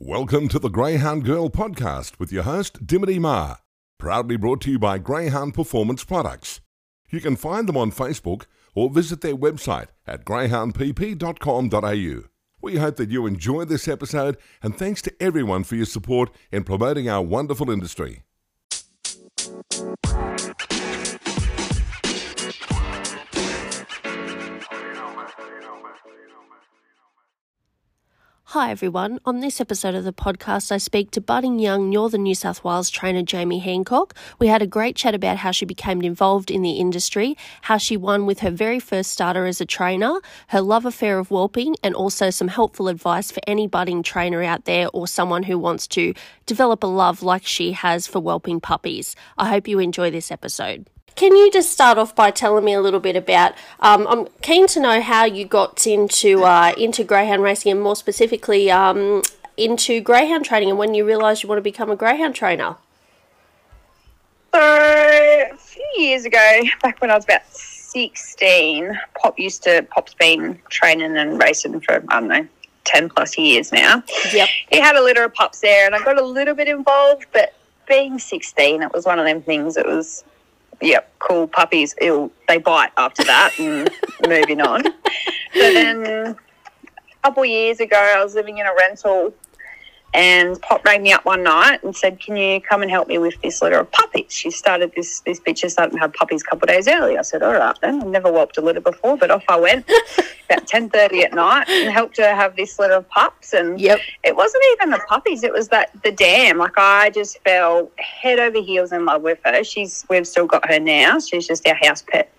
Welcome to the Greyhound Girl podcast with your host, Dimity Ma. Proudly brought to you by Greyhound Performance Products. You can find them on Facebook or visit their website at greyhoundpp.com.au. We hope that you enjoy this episode and thanks to everyone for your support in promoting our wonderful industry. Hi everyone. On this episode of the podcast, I speak to budding young Northern New South Wales trainer Jamie Hancock. We had a great chat about how she became involved in the industry, how she won with her very first starter as a trainer, her love affair of whelping, and also some helpful advice for any budding trainer out there or someone who wants to develop a love like she has for whelping puppies. I hope you enjoy this episode. Can you just start off by telling me a little bit about? Um, I'm keen to know how you got into uh, into greyhound racing, and more specifically um, into greyhound training, and when you realised you want to become a greyhound trainer. So a few years ago, back when I was about sixteen, Pop used to Pop's been training and racing for I don't know ten plus years now. Yep. He had a litter of pups there, and I got a little bit involved, but being sixteen, it was one of them things. It was yep, cool puppies. Ew, they bite after that, and moving on. But then a couple years ago, I was living in a rental, and Pop rang me up one night and said, "Can you come and help me with this litter of puppies?" She started this this bitch started to have puppies a couple of days early. I said, "All right, then." I've never whelped a litter before, but off I went about ten thirty at night and helped her have this litter of pups. And Yep. it wasn't even the puppies; it was that the dam. Like I just fell head over heels in love with her. She's we've still got her now. She's just our house pet.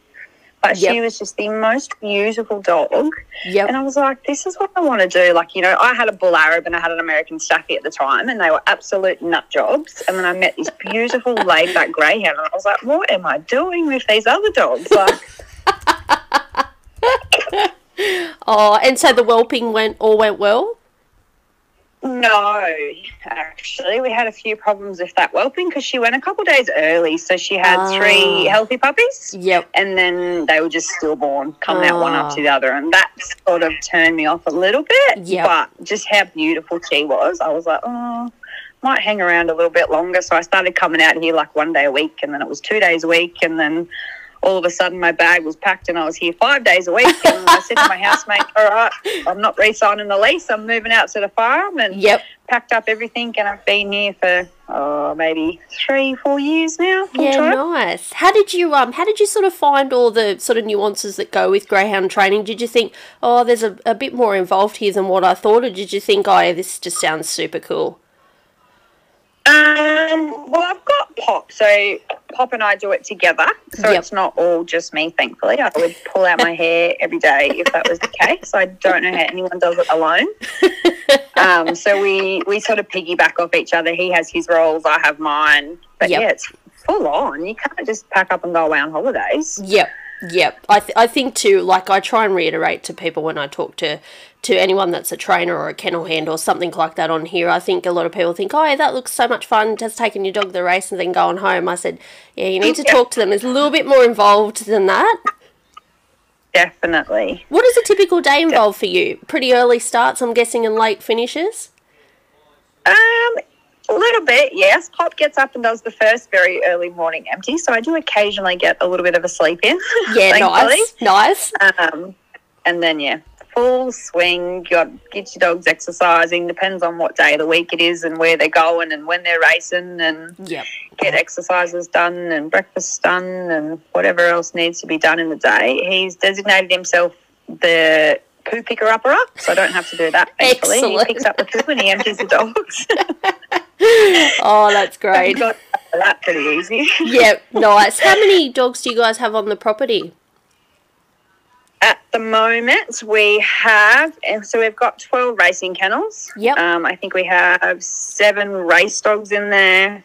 But Yep. she was just the most beautiful dog. Yep. And I was like, this is what I want to do. Like, you know, I had a bull Arab and I had an American Staffy at the time, and they were absolute nut jobs. And then I met this beautiful laid back greyhound, and I was like, what am I doing with these other dogs? Like, Oh, and so the whelping went all went well. No, actually, we had a few problems with that whelping because she went a couple days early. So she had three Ah. healthy puppies. Yep. And then they were just stillborn, coming out one Ah. after the other. And that sort of turned me off a little bit. Yep. But just how beautiful she was, I was like, oh, might hang around a little bit longer. So I started coming out here like one day a week, and then it was two days a week. And then all of a sudden my bag was packed and I was here five days a week. And I said to my housemate, all right, I'm not re signing the lease. I'm moving out to the farm and Yep. packed up everything. And I've been here for oh, maybe three, four years now. Yeah, time. nice. How did you um? How did you sort of find all the sort of nuances that go with greyhound training? Did you think, oh, there's a, a bit more involved here than what I thought, or did you think, oh, this just sounds super cool? Um, well, I've got Pop, so Pop and I do it together. So Yep. it's not all just me, thankfully. I would pull out my hair every day if that was the case. I don't know how anyone does it alone. Um, so we we sort of piggyback off each other. He has his roles, I have mine. But Yep. yeah, it's full on. You can't just pack up and go away on holidays. Yep, yep. I, th- I think too. Like I try and reiterate to people when I talk to to anyone that's a trainer or a kennel hand or something like that on here. I think a lot of people think, oh, that looks so much fun, just taking your dog to the race and then going home. I said, yeah, you need to talk to them. It's a little bit more involved than that. Definitely. What does a typical day involve for you? Pretty early starts, I'm guessing, and late finishes. Um, a little bit, yes. Pop gets up and does the first very early morning empty, so I do occasionally get a little bit of a sleep in. Yeah, nice, nice. Um, and then yeah, full swing. You got get your dogs exercising. Depends on what day of the week it is and where they're going and when they're racing, and Yep. get exercises done and breakfast done and whatever else needs to be done in the day. He's designated himself the poo picker upper up, so I don't have to do that. Thankfully, Excellent. he picks up the poo and he empties the dogs. Oh, that's great. got that pretty easy. yep, nice. How many dogs do you guys have on the property? At the moment, we have, and so we've got 12 racing kennels. Yep. Um, I think we have seven race dogs in there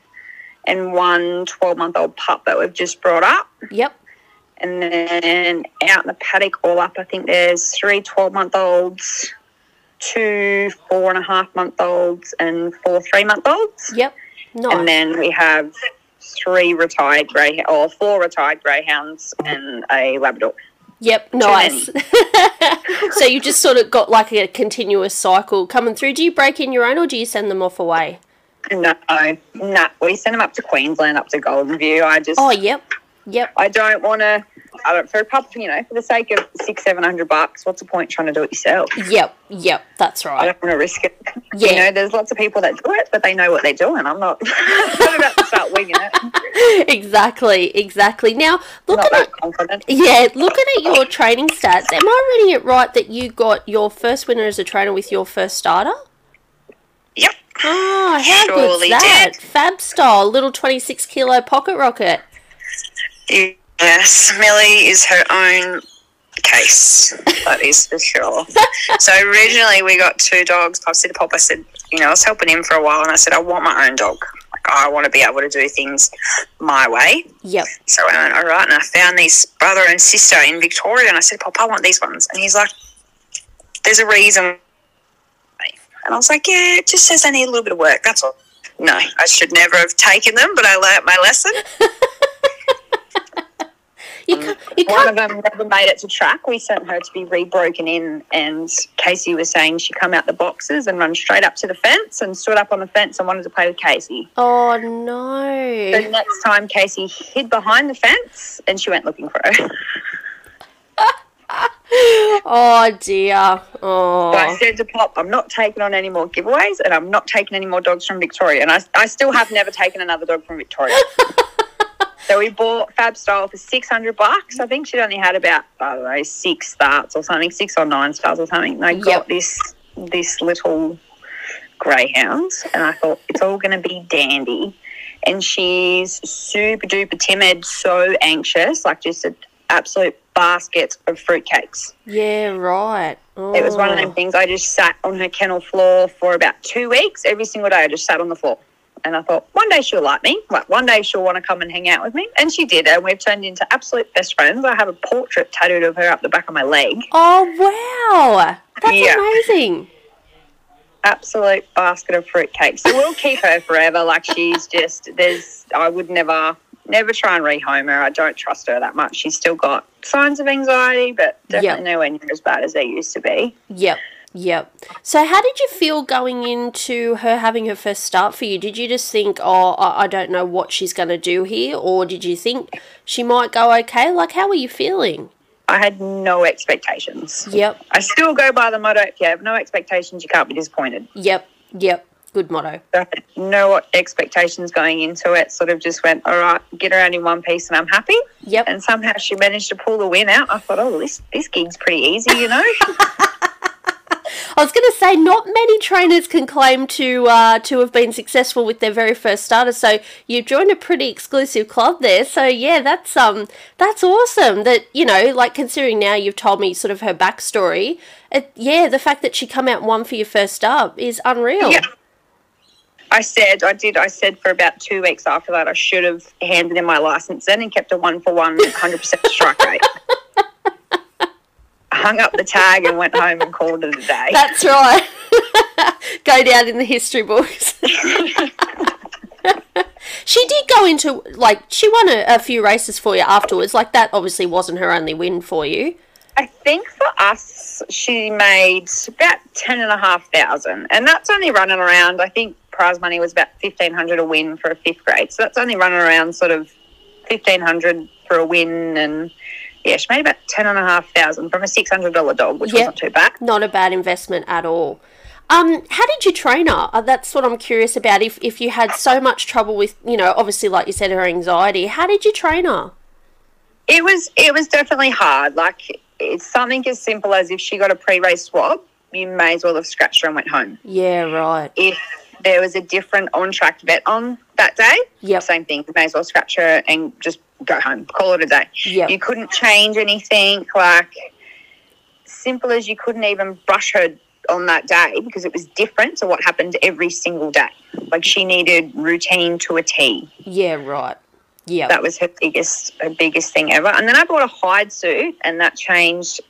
and one 12 month old pup that we've just brought up. Yep. And then out in the paddock, all up, I think there's three 12 month olds, two four and a half month olds, and four three month olds. Yep. Nice. And then we have three retired grey or four retired greyhounds and a Labrador. Yep, nice. so you just sort of got like a continuous cycle coming through. Do you break in your own or do you send them off away? No, no. We send them up to Queensland, up to Golden View. I just, Oh, yep. Yep. I don't want to. I don't for a couple, you know, for the sake of six, seven hundred bucks. What's the point trying to do it yourself? Yep. Yep. That's right. I don't want to risk it. Yeah. You know, there's lots of people that do it, but they know what they're doing. I'm not. I'm not about to start winging it. Exactly. Exactly. Now, looking at confident. yeah, looking at your training stats, am I reading it right that you got your first winner as a trainer with your first starter? Yep. Oh, how Surely good's that? did. Fab style, little 26 kilo pocket rocket. Yes, Millie is her own case. That is for sure. so originally we got two dogs. I said to Pop, I said, you know, I was helping him for a while, and I said, I want my own dog. Like I want to be able to do things my way. Yep. So I went, all right, and I found these brother and sister in Victoria, and I said, Pop, I want these ones, and he's like, there's a reason. And I was like, yeah, it just says I need a little bit of work. That's all. No, I should never have taken them, but I learnt my lesson. You um, can't, you One of them never made it to track. We sent her to be rebroken in, and Casey was saying she come out the boxes and run straight up to the fence and stood up on the fence and wanted to play with Casey. Oh no! The next time Casey hid behind the fence and she went looking for her. Oh dear. Oh. So I said to Pop, I'm not taking on any more giveaways and I'm not taking any more dogs from Victoria. And I, I still have never taken another dog from Victoria. so we bought Fab Style for 600 bucks. I think she'd only had about, I don't know, six starts or something, six or nine starts or something. And I got this, this little greyhound and I thought it's all going to be dandy. And she's super duper timid, so anxious, like just an absolute basket of fruitcakes. Yeah, right. Oh. It was one of them oh. things. I just sat on her kennel floor for about two weeks. Every single day, I just sat on the floor. And I thought, one day she'll like me. Like, one day she'll want to come and hang out with me. And she did. And we've turned into absolute best friends. I have a portrait tattooed of her up the back of my leg. Oh wow. That's Yeah. amazing. Absolute basket of fruitcake. So we'll keep her forever. Like, she's just, there's, I would never, never try and rehome her. I don't trust her that much. She's still got signs of anxiety, but definitely nowhere near as bad as they used to be. Yep. Yep. So, how did you feel going into her having her first start for you? Did you just think, oh, I don't know what she's going to do here? Or did you think she might go okay? Like, how were you feeling? I had no expectations. Yep. I still go by the motto: if you have no expectations, you can't be disappointed. Yep. Yep. Good motto. I had no expectations going into it. Sort of just went, all right, get her around in one piece, and I'm happy. Yep. And somehow she managed to pull the win out. I thought, oh, this this gig's pretty easy, you know. I was going to say, not many trainers can claim to uh, to have been successful with their very first starter. So you've joined a pretty exclusive club there. So yeah, that's um that's awesome. That you know, like considering now you've told me sort of her backstory. It, yeah, the fact that she come out and won for your first up is unreal. Yeah. I said, I did. I said for about two weeks after that, I should have handed in my license then and kept a one for one one, hundred percent strike rate. Hung up the tag and went home and called it a day. That's right. go down in the history books. she did go into like she won a, a few races for you afterwards. Like that obviously wasn't her only win for you. I think for us, she made about ten and a half thousand, and that's only running around. I think prize money was about fifteen hundred a win for a fifth grade, so that's only running around sort of fifteen hundred for a win, and yeah, she made about ten and a half thousand from a six hundred dollar dog, which Yeah. wasn't too bad. Not a bad investment at all. Um, how did you train her? Uh, that's what I'm curious about. If if you had so much trouble with, you know, obviously like you said, her anxiety, how did you train her? It was it was definitely hard. Like it's something as simple as if she got a pre race swab, you may as well have scratched her and went home. Yeah, right. If there was a different on track vet on that day, Yep. same thing. You may as well scratch her and just go home, call it a day. Yep. You couldn't change anything. Like simple as you couldn't even brush her on that day because it was different to what happened every single day. Like she needed routine to a T. Yeah, right. Yeah. That was her biggest her biggest thing ever. And then I bought a hide suit and that changed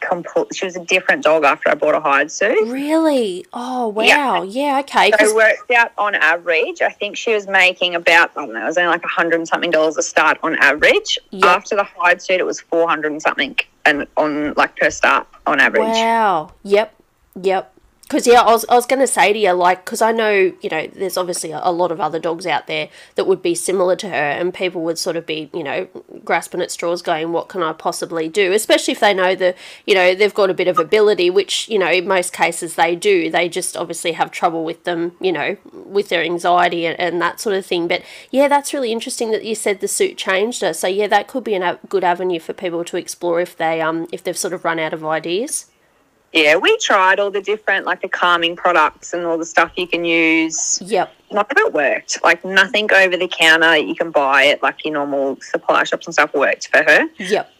complete. She was a different dog after I bought a hide suit. Really? Oh wow. Yeah. Yeah. okay. 'cause- So worked out on average. I think she was making about I don't know. It was only like a hundred and something dollars a start on average. Yep. After the hide suit, it was four hundred and something, and on like per start on average. Wow. Yep. Yep. Because yeah, I was, I was going to say to you, like, because I know you know, there's obviously a, a lot of other dogs out there that would be similar to her, and people would sort of be, you know, grasping at straws, going, "What can I possibly do?" Especially if they know the, you know, they've got a bit of ability, which you know, in most cases they do. They just obviously have trouble with them, you know, with their anxiety and, and that sort of thing. But yeah, that's really interesting that you said the suit changed her. So yeah, that could be a a good avenue for people to explore if they um if they've sort of run out of ideas. Yeah, we tried all the different like the calming products and all the stuff you can use. Yep. None of it worked. Like nothing over the counter you can buy at like your normal supply shops and stuff worked for her. Yep.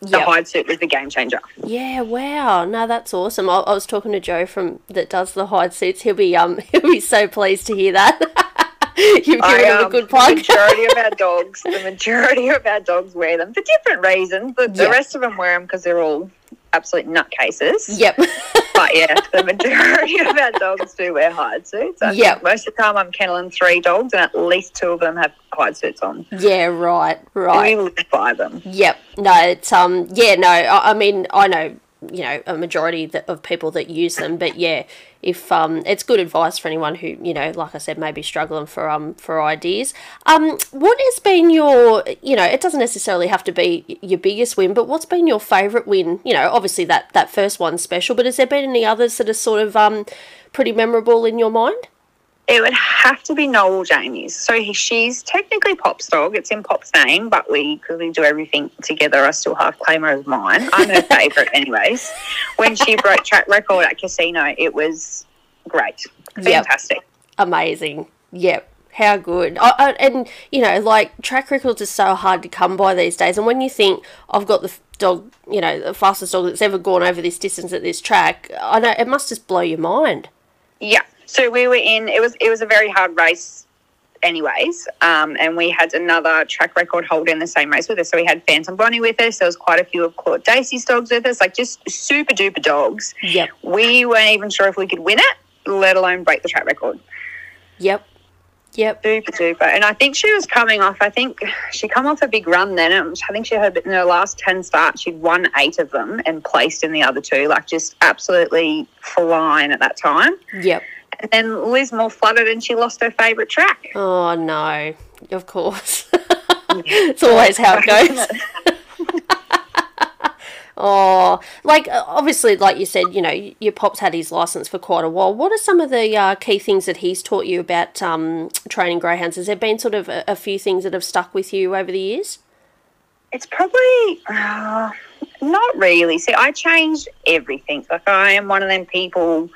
The Yep. hide suit was the game changer. Yeah, wow. No, that's awesome. I, I was talking to Joe from that does the hide suits. He'll be um he'll be so pleased to hear that. You've given I, him a um, good The plug. majority of our dogs, the majority of our dogs wear them for different reasons. The, the rest of them wear them because they're all absolute nutcases. yep. But yeah, the majority of our dogs do wear hide suits. I Yep. most of the time I'm kenneling three dogs and at least two of them have hide suits on. yeah, right, And right. we live by them. Yep. No, it's um yeah, no, I, I mean I know, you know, a majority of people that use them, but yeah, if um it's good advice for anyone who, you know, like I said, may be struggling for um for ideas. Um what has been your you know, it doesn't necessarily have to be your biggest win, but what's been your favourite win? You know, obviously that that first one's special, but has there been any others that are sort of um pretty memorable in your mind? It would have to be Noel Jamie's. So he, she's technically Pop's dog. It's in Pop's name, but we, because we do everything together, I still have claim her as mine. I'm her favourite, anyways. When she broke track record at Casino, it was great. Yep. Fantastic. amazing. Yep. How good. I, I, and, you know, like, track records are so hard to come by these days. And when you think, I've got the dog, you know, the fastest dog that's ever gone over this distance at this track, I know it must just blow your mind. Yeah. So we were in. It was it was a very hard race, anyways. Um, and we had another track record holder in the same race with us. So we had Phantom Bonnie with us. There was quite a few of Claude Dacey's dogs with us. Like just super duper dogs. Yep. We weren't even sure if we could win it, let alone break the track record. Yep. Yep. Super duper. And I think she was coming off. I think she come off a big run then. and I think she had in her last ten starts, she'd won eight of them and placed in the other two. Like just absolutely flying at that time. Yep. And then Lismore flooded and she lost her favourite track. Oh, no. Of course. it's always how it goes. Oh, like uh, obviously, like you said, you know, your pop's had his license for quite a while. What are some of the uh, key things that he's taught you about um, training greyhounds? Has there been sort of a, a few things that have stuck with you over the years? It's probably uh, not really. See, I changed everything. Like I am one of them people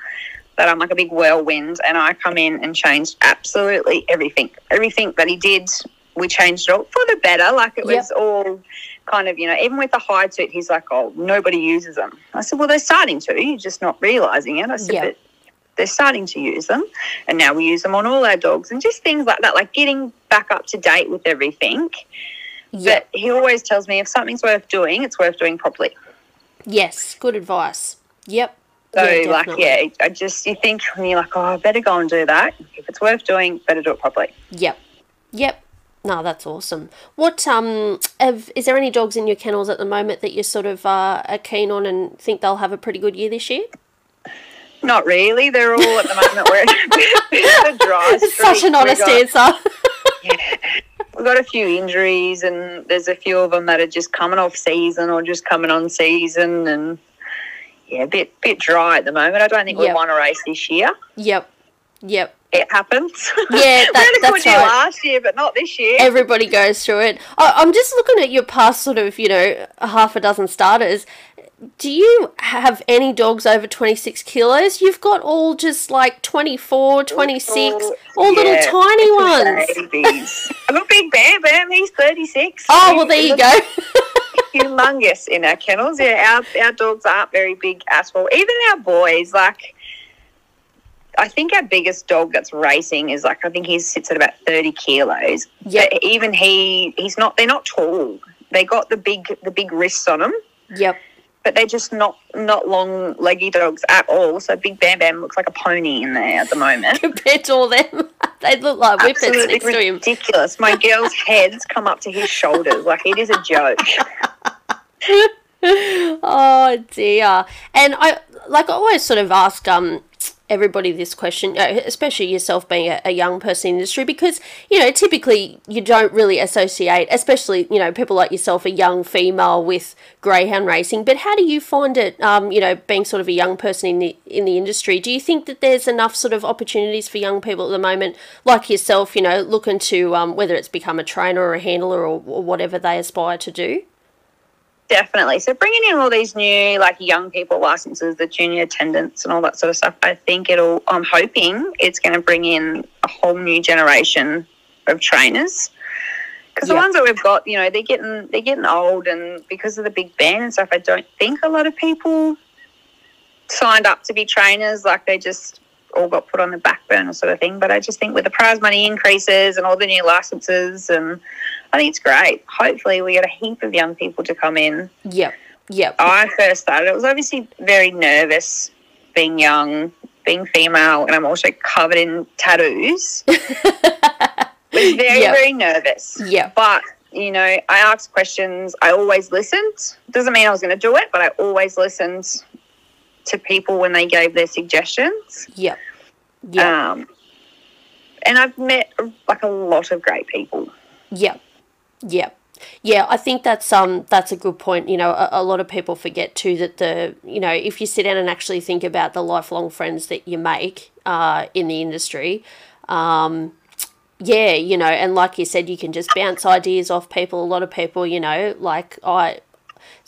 that I'm like a big whirlwind, and I come in and changed absolutely everything. Everything that he did, we changed it all for the better. Like it was all kind of, you know, even with the hide suit, he's like, "Oh, nobody uses them." I said, "Well, they're starting to. You're just not realizing it." I said. "But." They're starting to use them, and now we use them on all our dogs, and just things like that, like getting back up to date with everything. Yeah. But he always tells me if something's worth doing, it's worth doing properly. Yes. Good advice. Yep. So, Yeah, like, yeah, I just, you think when you're like, oh, I better go and do that. If it's worth doing, better do it properly. Yep. Yep. No, that's awesome. What um, have, is there any dogs in your kennels at the moment that you're sort of uh, are keen on and think they'll have a pretty good year this year? Not really. They're all at the moment where it's a dry such an honest got- answer. We've got a few injuries, and there's a few of them that are just coming off season or just coming on season, and yeah, a bit bit dry at the moment. I don't think Yep. we won a race this year. yep. Yep. It happens. Yeah, we had a that's good year right. last year, but not this year. Everybody goes through it. I, I'm just looking at your past sort of, you know, half a dozen starters. Do you have any dogs over 26 kilos? You've got all just like 24, 26, all little tiny ones. babies. I've got Big Bam Bam. He's 36. Oh, well, there you go. humongous in our kennels. Yeah, our, our dogs aren't very big at all. Even our boys, like, I think our biggest dog that's racing is like, I think he sits at about 30 kilos. Yeah. Even he, he's not, they're not tall. They got the big, the big wrists on them. Yep. But they're just not not long leggy dogs at all. So Big Bam Bam looks like a pony in there at the moment. Compared to all them, they look like whippets Absolutely next to him. ridiculous. My girl's heads come up to his shoulders. Like it is a joke. Oh dear. And I like I always sort of ask um everybody this question, uh, especially yourself being a, a young person in the industry, because you know typically you don't really associate, especially you know people like yourself, a young female with greyhound racing. But how do you find it? Um, you know, being sort of a young person in the in the industry, do you think that there's enough sort of opportunities for young people at the moment, like yourself, you know, looking to um, whether it's become a trainer or a handler or, or whatever they aspire to do? Definitely. So bringing in all these new like young people licenses, the junior attendants and all that sort of stuff, I think it'll I'm hoping it's going to bring in a whole new generation of trainers. Because Yeah. the ones that we've got, you know, they're getting they're getting old and because of the big ban and stuff, I don't think a lot of people signed up to be trainers, like they just all got put on the back burner sort of thing. But I just think with the prize money increases and all the new licenses and I think it's great. Hopefully, we get a heap of young people to come in. Yep. Yep. I first started, I was obviously very nervous being young, being female, and I'm also covered in tattoos. was very, Yep. very nervous. Yeah. But, you know, I asked questions. I always listened. Doesn't mean I was going to do it, but I always listened to people when they gave their suggestions. Yep. Yeah. Um, and I've met like a lot of great people. Yep. Yep. Yeah, I think that's um that's a good point. You know, a, a lot of people forget too that the you know if you sit down and actually think about the lifelong friends that you make uh, in the industry, um, yeah, you know, and like you said, you can just bounce ideas off people. A lot of people, you know, like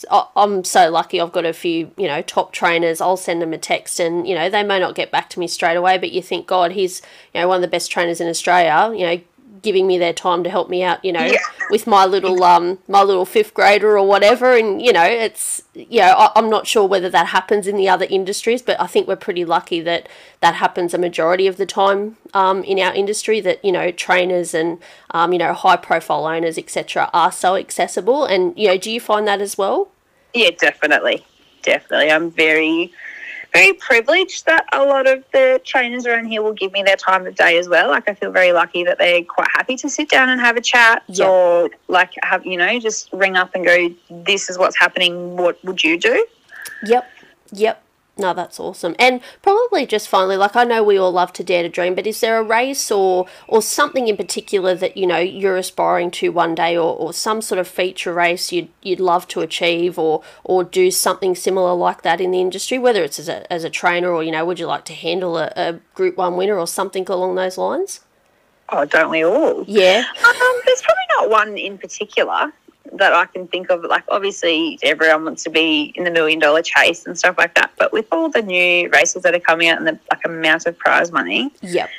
I- I'm so lucky I've got a few, you know, top trainers. I'll send them a text and, you know, they may not get back to me straight away, but you think, God, he's, you know, one of the best trainers in Australia, you know, giving me their time to help me out, you know, Yeah. with my little, um, my little fifth grader or whatever. And, you know, it's, you know, I, I'm not sure whether that happens in the other industries, but I think we're pretty lucky that that happens a majority of the time um, in our industry that, you know, trainers and, um, you know, high profile owners, etc., are so accessible. And, you know, do you find that as well? Yeah, definitely. Definitely. I'm very, very privileged that a lot of the trainers around here will give me their time of day as well. Like, I feel very lucky that they're quite happy to sit down and have a chat Yeah. or, like, have, you know, just ring up and go, this is what's happening. What would you do? Yep. Yep. No, that's awesome. And probably just finally, like I know we all love to dare to dream, but is there a race or or something in particular that you know you're aspiring to one day, or, or some sort of feature race you'd you'd love to achieve, or or do something similar like that in the industry, whether it's as a as a trainer or you know, would you like to handle a, a Group One winner or something along those lines? Oh, don't we all? Yeah. Um, there's probably not one in particular that I can think of. Like, obviously, everyone wants to be in the million dollar chase and stuff like that. But with all the new races that are coming out and the like amount of prize money, Yep.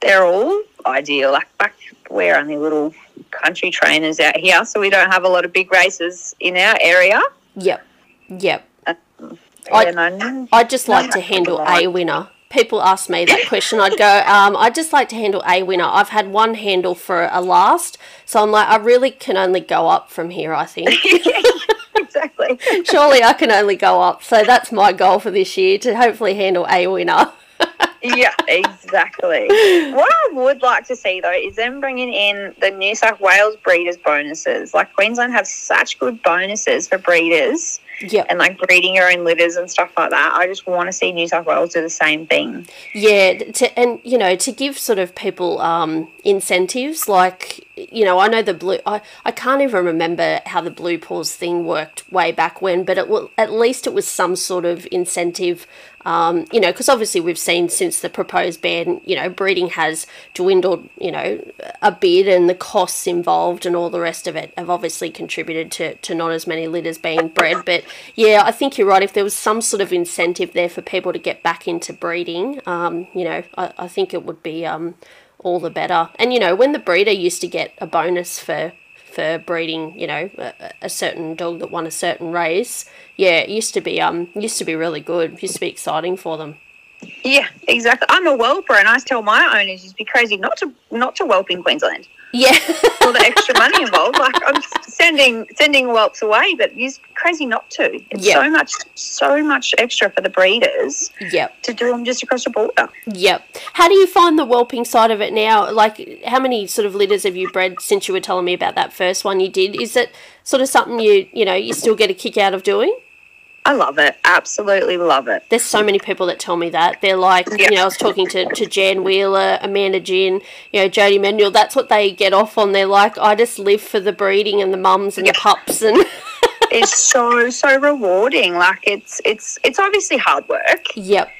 they're all ideal. Like back, we're only little country trainers out here, so we don't have a lot of big races in our area. Yep. Yep. Um, I- Yeah, I'd just like to handle a winner. People ask me that question. I'd go, um, I'd just like to handle a winner. I've had one handle for a last, so I'm like, I really can only go up from here. I think exactly. surely I can only go up. So that's my goal for this year to hopefully handle a winner. yeah, exactly. What I would like to see though is them bringing in the New South Wales breeders bonuses. Like Queensland have such good bonuses for breeders Yep. and like breeding your own litters and stuff like that. I just want to see New South Wales do the same thing. Yeah, to, and you know to give sort of people um, incentives, like you know, I know the blue. I, I can't even remember how the blue paws thing worked way back when, but it at least it was some sort of incentive. Um, you know, because obviously we've seen since the proposed ban, you know, breeding has dwindled, you know, a bit, and the costs involved and all the rest of it have obviously contributed to, to not as many litters being bred. But yeah, I think you're right. If there was some sort of incentive there for people to get back into breeding, um, you know, I, I think it would be um, all the better. And you know, when the breeder used to get a bonus for for breeding, you know, a, a certain dog that won a certain race, yeah, it used to be um used to be really good. It used to be exciting for them. Yeah, exactly. I'm a whelper, and I tell my owners it'd be crazy not to not to whelp in Queensland. Yeah. All the extra money involved. Like I'm sending sending whelps away, but it's crazy not to. It's Yeah. so much so much extra for the breeders yep. to do them just across the border. Yep. How do you find the whelping side of it now? Like, how many sort of litters have you bred since you were telling me about that first one you did? Is it sort of something you, you know, you still get a kick out of doing? I love it. Absolutely love it. There's so many people that tell me that. They're like, Yeah. you know, I was talking to, to Jan Wheeler, Amanda Gin, you know, Jodie Manuel. That's what they get off on. They're like, I just live for the breeding and the mums and the pups. And It's so so rewarding. Like it's it's it's obviously hard work. yep.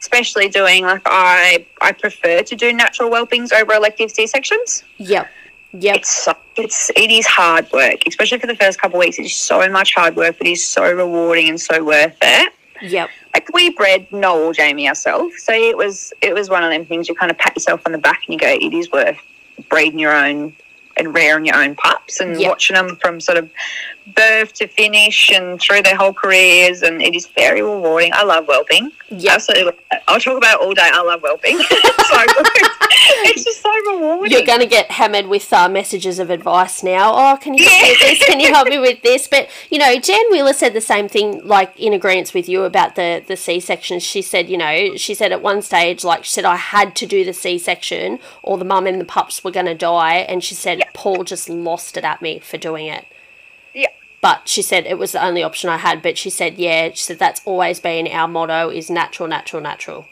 especially doing like I I prefer to do natural whelpings over elective C sections. Yep. Yep. It's so, it's it is hard work, especially for the first couple of weeks. It is so much hard work, but it is so rewarding and so worth it. Yep. Like we bred Noel Jamie ourselves, so it was it was one of them things you kind of pat yourself on the back and you go, it is worth breeding your own and rearing your own pups and Yep. watching them from sort of birth to finish and through their whole careers, and it is very rewarding. I love whelping. Yep. Absolutely. I'll talk about it all day. I love whelping. it's so good. It's just so rewarding. You're going to get hammered with uh, messages of advice now. Oh, can you help me with this? Can you help me with this? But you know, Jan Wheeler said the same thing, like in agreement with you about the the C section. She said, you know, she said at one stage, like she said, I had to do the C section, or the mum and the pups were going to die, and she said Yeah. Paul just lost it at me for doing it. But she said it was the only option I had. But she said, yeah, she said that's always been our motto: is natural, natural, natural.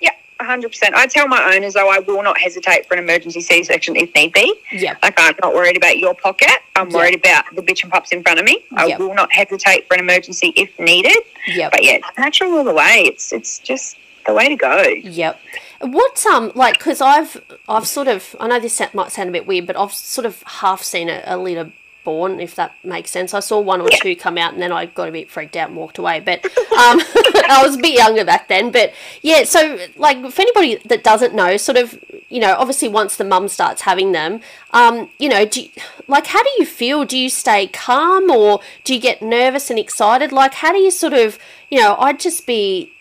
Yeah, 100%. I tell my owners, though, I will not hesitate for an emergency C section if need be. Yeah. Like, I'm not worried about your pocket. I'm worried about the bitch and pups in front of me. I Yep. will not hesitate for an emergency if needed. Yeah. But yeah, natural all the way. It's it's just the way to go. Yep. What's um like? Because I've I've sort of I know this might sound a bit weird, but I've sort of half seen a, a litter born, if that makes sense. I saw one or Yeah. two come out, and then I got a bit freaked out and walked away. But um, I was a bit younger back then. But yeah, so like for anybody that doesn't know, sort of you know, obviously once the mum starts having them, um, you know, do you, like how do you feel? Do you stay calm or do you get nervous and excited? Like how do you sort of you know? I'd just be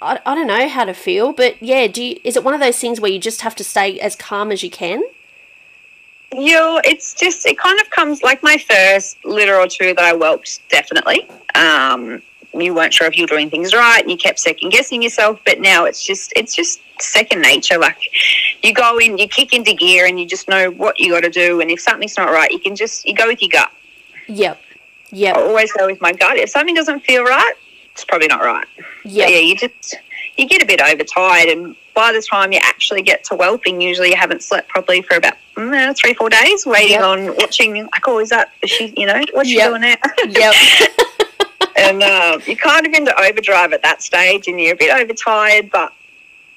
I, I don't know how to feel, but yeah, do you, is it one of those things where you just have to stay as calm as you can? Yeah, it's just it kind of comes like my first litter or two that I whelped definitely. Um, you weren't sure if you were doing things right, and you kept second guessing yourself. But now it's just it's just second nature. Like you go in, you kick into gear, and you just know what you got to do. And if something's not right, you can just you go with your gut. Yep. I Yep. always go with my gut. If something doesn't feel right, it's probably not right. But yeah, you just you get a bit overtired, and by the time you actually get to whelping, usually you haven't slept properly for about mm, three four days, waiting Yep. on watching. Like, oh, is that is she? You know, what's she Yep. doing now? Yep. and um, you're kind of into overdrive at that stage, and you're a bit overtired, but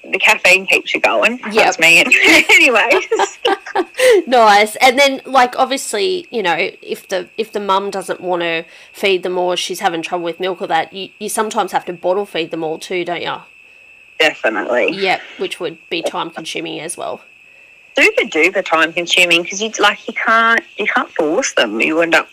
the caffeine keeps you going. That's me. Anyways, nice. And then, like, obviously, you know, if the if the mum doesn't want to feed them or she's having trouble with milk or that, you, you sometimes have to bottle feed them all too, don't you? Definitely. Yep. Which would be time consuming as well. super duper time consuming because you like you can't you can't force them. You end up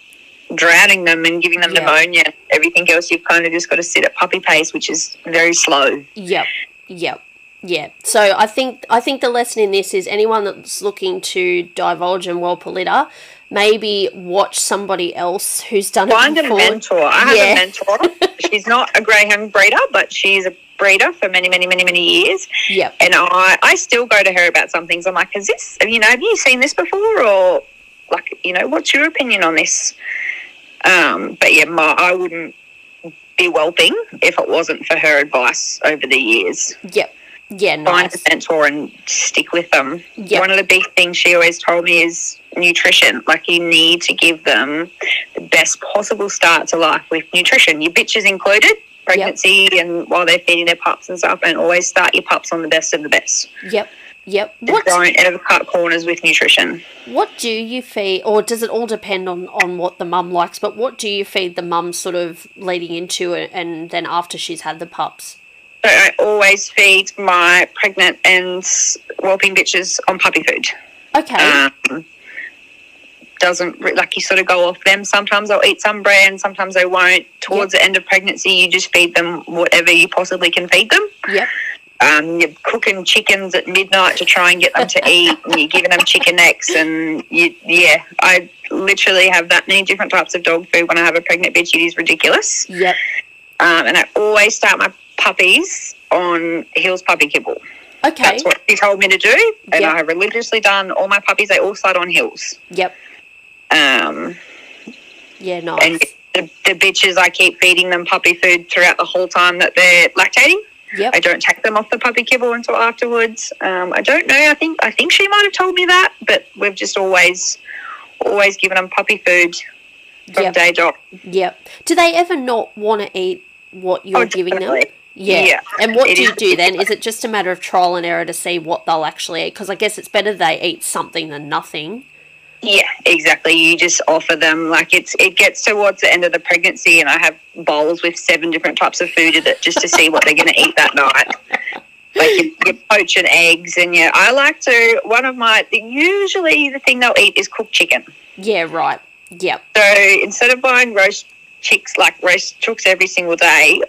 drowning them and giving them Yeah. pneumonia. Everything else you've kind of just got to sit at puppy pace, which is very slow. Yep. Yep. Yeah. So I think I think the lesson in this is anyone that's looking to divulge and well litter, maybe watch somebody else who's done it. Find a mentor. I have Yeah. a mentor. She's not a greyhound breeder, but she's a breeder for many, many, many, many years. Yep. And I, I still go to her about some things. I'm like, is this, you know, have you seen this before? Or, like, you know, what's your opinion on this? Um, but yeah, my, I wouldn't be whelping if it wasn't for her advice over the years. Yep. Yeah. Find Nice. a mentor and stick with them. Yep. One of the big things she always told me is nutrition. Like, you need to give them the best possible start to life with nutrition, your bitches included. Pregnancy and while they're feeding their pups and stuff, and always start your pups on the best of the best. Yep. Yep. What Don't ever cut corners with nutrition. what do you feed, or does it all depend on on what the mum likes? But what do you feed the mum, sort of leading into it, and then after she's had the pups? So I always feed my pregnant and whelping bitches on puppy food. Okay. Um, doesn't like you sort of go off them. Sometimes they'll eat some brand, sometimes they won't. Towards the end of pregnancy, you just feed them whatever you possibly can feed them. yep. Um, you're cooking chickens at midnight to try and get them to eat, and you're giving them chicken necks, and you, yeah, I literally have that many different types of dog food when I have a pregnant bitch. It is ridiculous. Yep. Um, and I always start my puppies on Hills Puppy Kibble. Okay. That's what he told me to do, and Yep. I have religiously done all my puppies. They all start on Hills. Yep. Um, Yeah, nice. and the, the bitches, I keep feeding them puppy food throughout the whole time that they're lactating. Yep. I don't take them off the puppy kibble until afterwards. Um, I don't know. I think I think she might have told me that, but we've just always always given them puppy food from Yep. day dot. Yep. Do they ever not want to eat what you're Oh, giving them? Yeah. Yeah. And what It do you do then? Is it just a matter of trial and error to see what they'll actually eat? Because I guess it's better they eat something than nothing. Yeah, exactly. You just offer them like it's it gets towards the end of the pregnancy, and I have bowls with seven different types of food in it just to see what they're going to eat that night. Like you're, you're poaching eggs, and yeah, I like to. One of my usually the thing they'll eat is cooked chicken. Yeah, right. Yep. So instead of buying roast chicks like roast chooks every single day,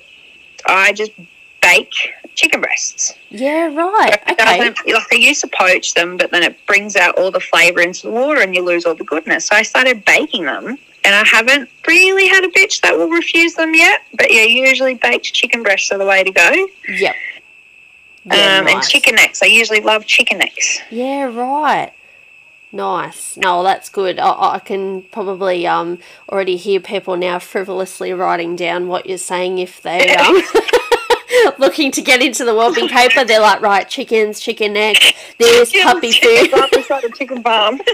I just bake chicken breasts. Yeah, right. It Okay. Like I used to poach them, but then it brings out all the flavour into the water and you lose all the goodness. So I started baking them, and I haven't really had a bitch that will refuse them yet. But yeah, usually baked chicken breasts are the way to go. Yep. Yeah, um, And chicken necks. I usually love chicken necks. Yeah, right. Nice. No, that's good. I, I can probably um already hear people now frivolously writing down what you're saying if they um looking to get into the wellbeing paper. They're like, right, chickens, chicken neck, there's puppy food. Inside a chicken farm.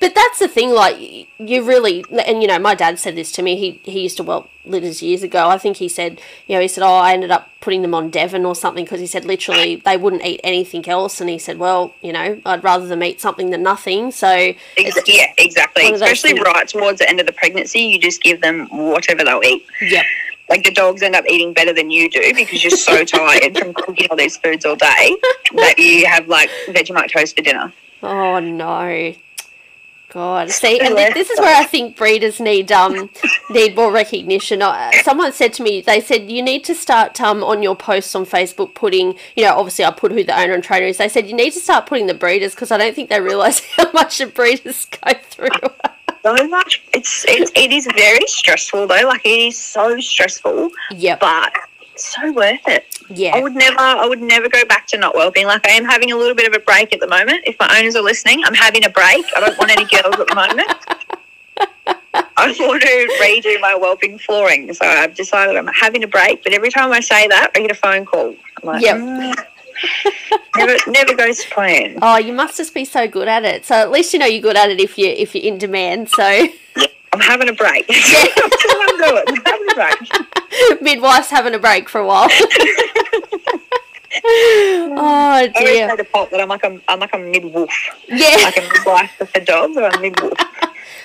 But that's the thing, like you really, and you know, my dad said this to me. He he used to whelp litters years ago. I think he said, you know, he said, oh, I ended up putting them on Devon or something because he said literally they wouldn't eat anything else, and he said, well, you know, I'd rather them eat something than nothing. So it's yeah, exactly. one of those Especially things. right towards the end of the pregnancy, you just give them whatever they'll eat. yep, Like the dogs end up eating better than you do because you're so tired from cooking all these foods all day that you have like Vegemite toast for dinner. Oh no. God, see, and thi- this is where I think breeders need um need more recognition. Uh, Someone said to me, they said you need to start um on your posts on Facebook putting, you know, obviously I put who the owner and trainer is. They said you need to start putting the breeders because I don't think they realise how much the breeders go through. So much. It's, it's it is very stressful though. Like it is so stressful, Yeah. but so worth it. Yeah. I would never, I would never go back to not whelping. Like I am having a little bit of a break at the moment. If my owners are listening, I'm having a break. I don't want any girls at the moment. I want to redo my whelping flooring, so I've decided I'm having a break. But every time I say that, I get a phone call. I'm like, Yep. "Mm, never, never goes to plan. Oh, you must just be so good at it. So at least you know you're good at it if you if you're in demand. So I'm having a break. That's all I'm doing. I'm having a break. midwife's having a break for a while. oh I always dear. say to Pop that I'm like a, I'm like a midwolf, Yeah. like a midwife for dogs, or a midwolf.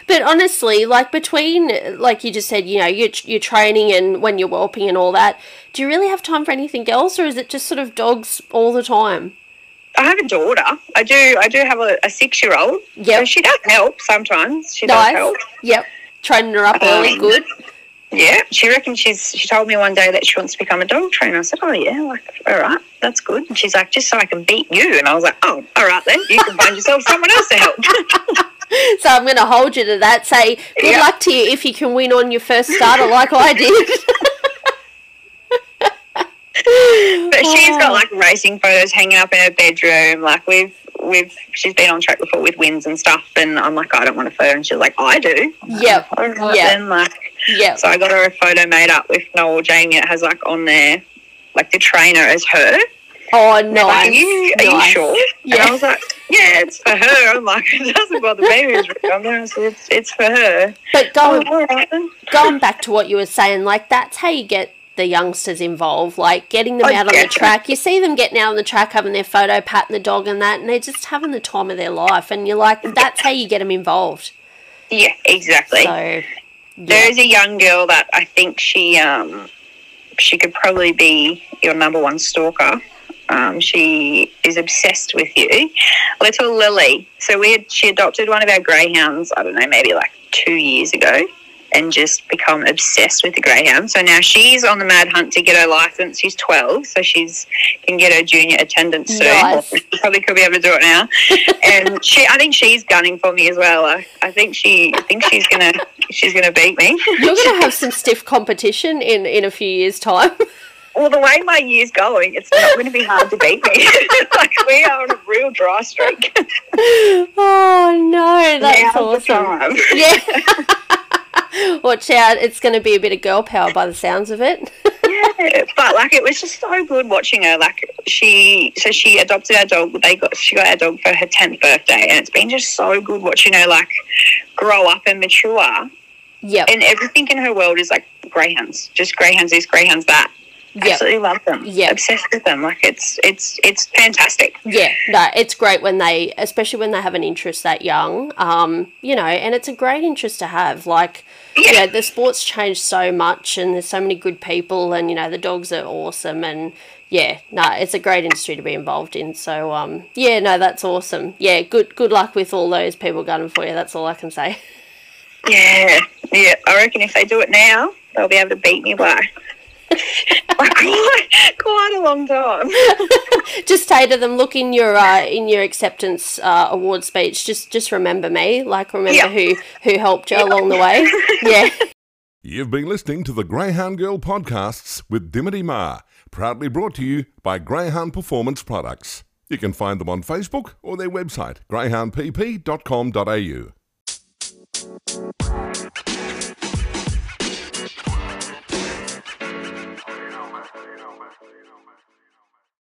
But honestly, like between, like you just said, you know, your your training and when you're whelping and all that, do you really have time for anything else, or is it just sort of dogs all the time? I have a daughter. I do. I do have a, a six year old. Yep. she does help sometimes. She does help. Yep. Training her up early, Um, good. Yeah, she reckons she's. She told me one day that she wants to become a dog trainer. I said, "Oh yeah, like all right, that's good." And she's like, "Just so I can beat you." And I was like, "Oh, all right then. You can find yourself someone else to help." So I'm going to hold you to that. Say good Yeah. luck to you if you can win on your first starter, like I did. But she's got like racing photos hanging up in her bedroom. Like we've we've she's been on track before with wins and stuff. And I'm like, I don't want a photo. And she's like, I do. I'm like, Yep. "All right Yeah. Then like, yep. so I got her a photo made up with Noel Jamie. It has like on there, like the trainer as her. Oh, Like, nice. Are you are you nice. sure? And Yeah. I was like, yeah, it's for her. I'm like, it doesn't bother me who's written on there. I said, it's it's for her. But Oh, going right then. going back to what you were saying, like that's how you get the youngsters involved, like getting them Oh, out on the track. You see them getting out on the track, having their photo, patting the dog and that, and they're just having the time of their life. And you're like, that's how you get them involved. Yeah, exactly. So, yeah. There's a young girl that I think she um she could probably be your number one stalker. Um, she is obsessed with you, little Lily. So we had, she adopted one of our greyhounds. I don't know, maybe like two years ago, and just become obsessed with the greyhound. So now she's on the mad hunt to get her license. She's 12, so she's can get her junior attendance soon. Nice. Probably could be able to do it now. and she, I think she's gunning for me as well. I, I think she, I think she's gonna, she's gonna beat me. You're going to have some stiff competition in, in a few years' time. Well, the way my year's going, it's not going to be hard to beat me. like we are on a real dry streak. oh, no, that's Now's awesome. Yeah. Watch out, it's going to be a bit of girl power by the sounds of it. Yeah, but like it was just so good watching her. Like she, so she adopted our dog. They got she got our dog for her tenth birthday, and it's been just so good watching her like grow up and mature. yep. And everything in her world is like greyhounds, just greyhounds this, greyhounds that. Yep. Absolutely love them. Yeah. obsessed with them. Like it's it's it's fantastic. Yeah, no, it's great when they, especially when they have an interest that young. Um, you know, and it's a great interest to have. Like, Yeah. you know, the sport's changed so much, and there's so many good people, and you know, the dogs are awesome, and yeah, no, it's a great industry to be involved in. So, um, yeah, no, that's awesome. Yeah, good, good luck with all those people gunning for you. That's all I can say. Yeah, yeah. I reckon if they do it now, they'll be able to beat me by, by quite, quite a long time. just say to them, look in your uh, in your acceptance uh, award speech. Just just remember me, like remember Yeah. who who helped you along the way. Yeah. You've been listening to the Greyhound Girl podcasts with Dimity Ma, proudly brought to you by Greyhound Performance Products. You can find them on Facebook or their website, greyhoundpp.com.au.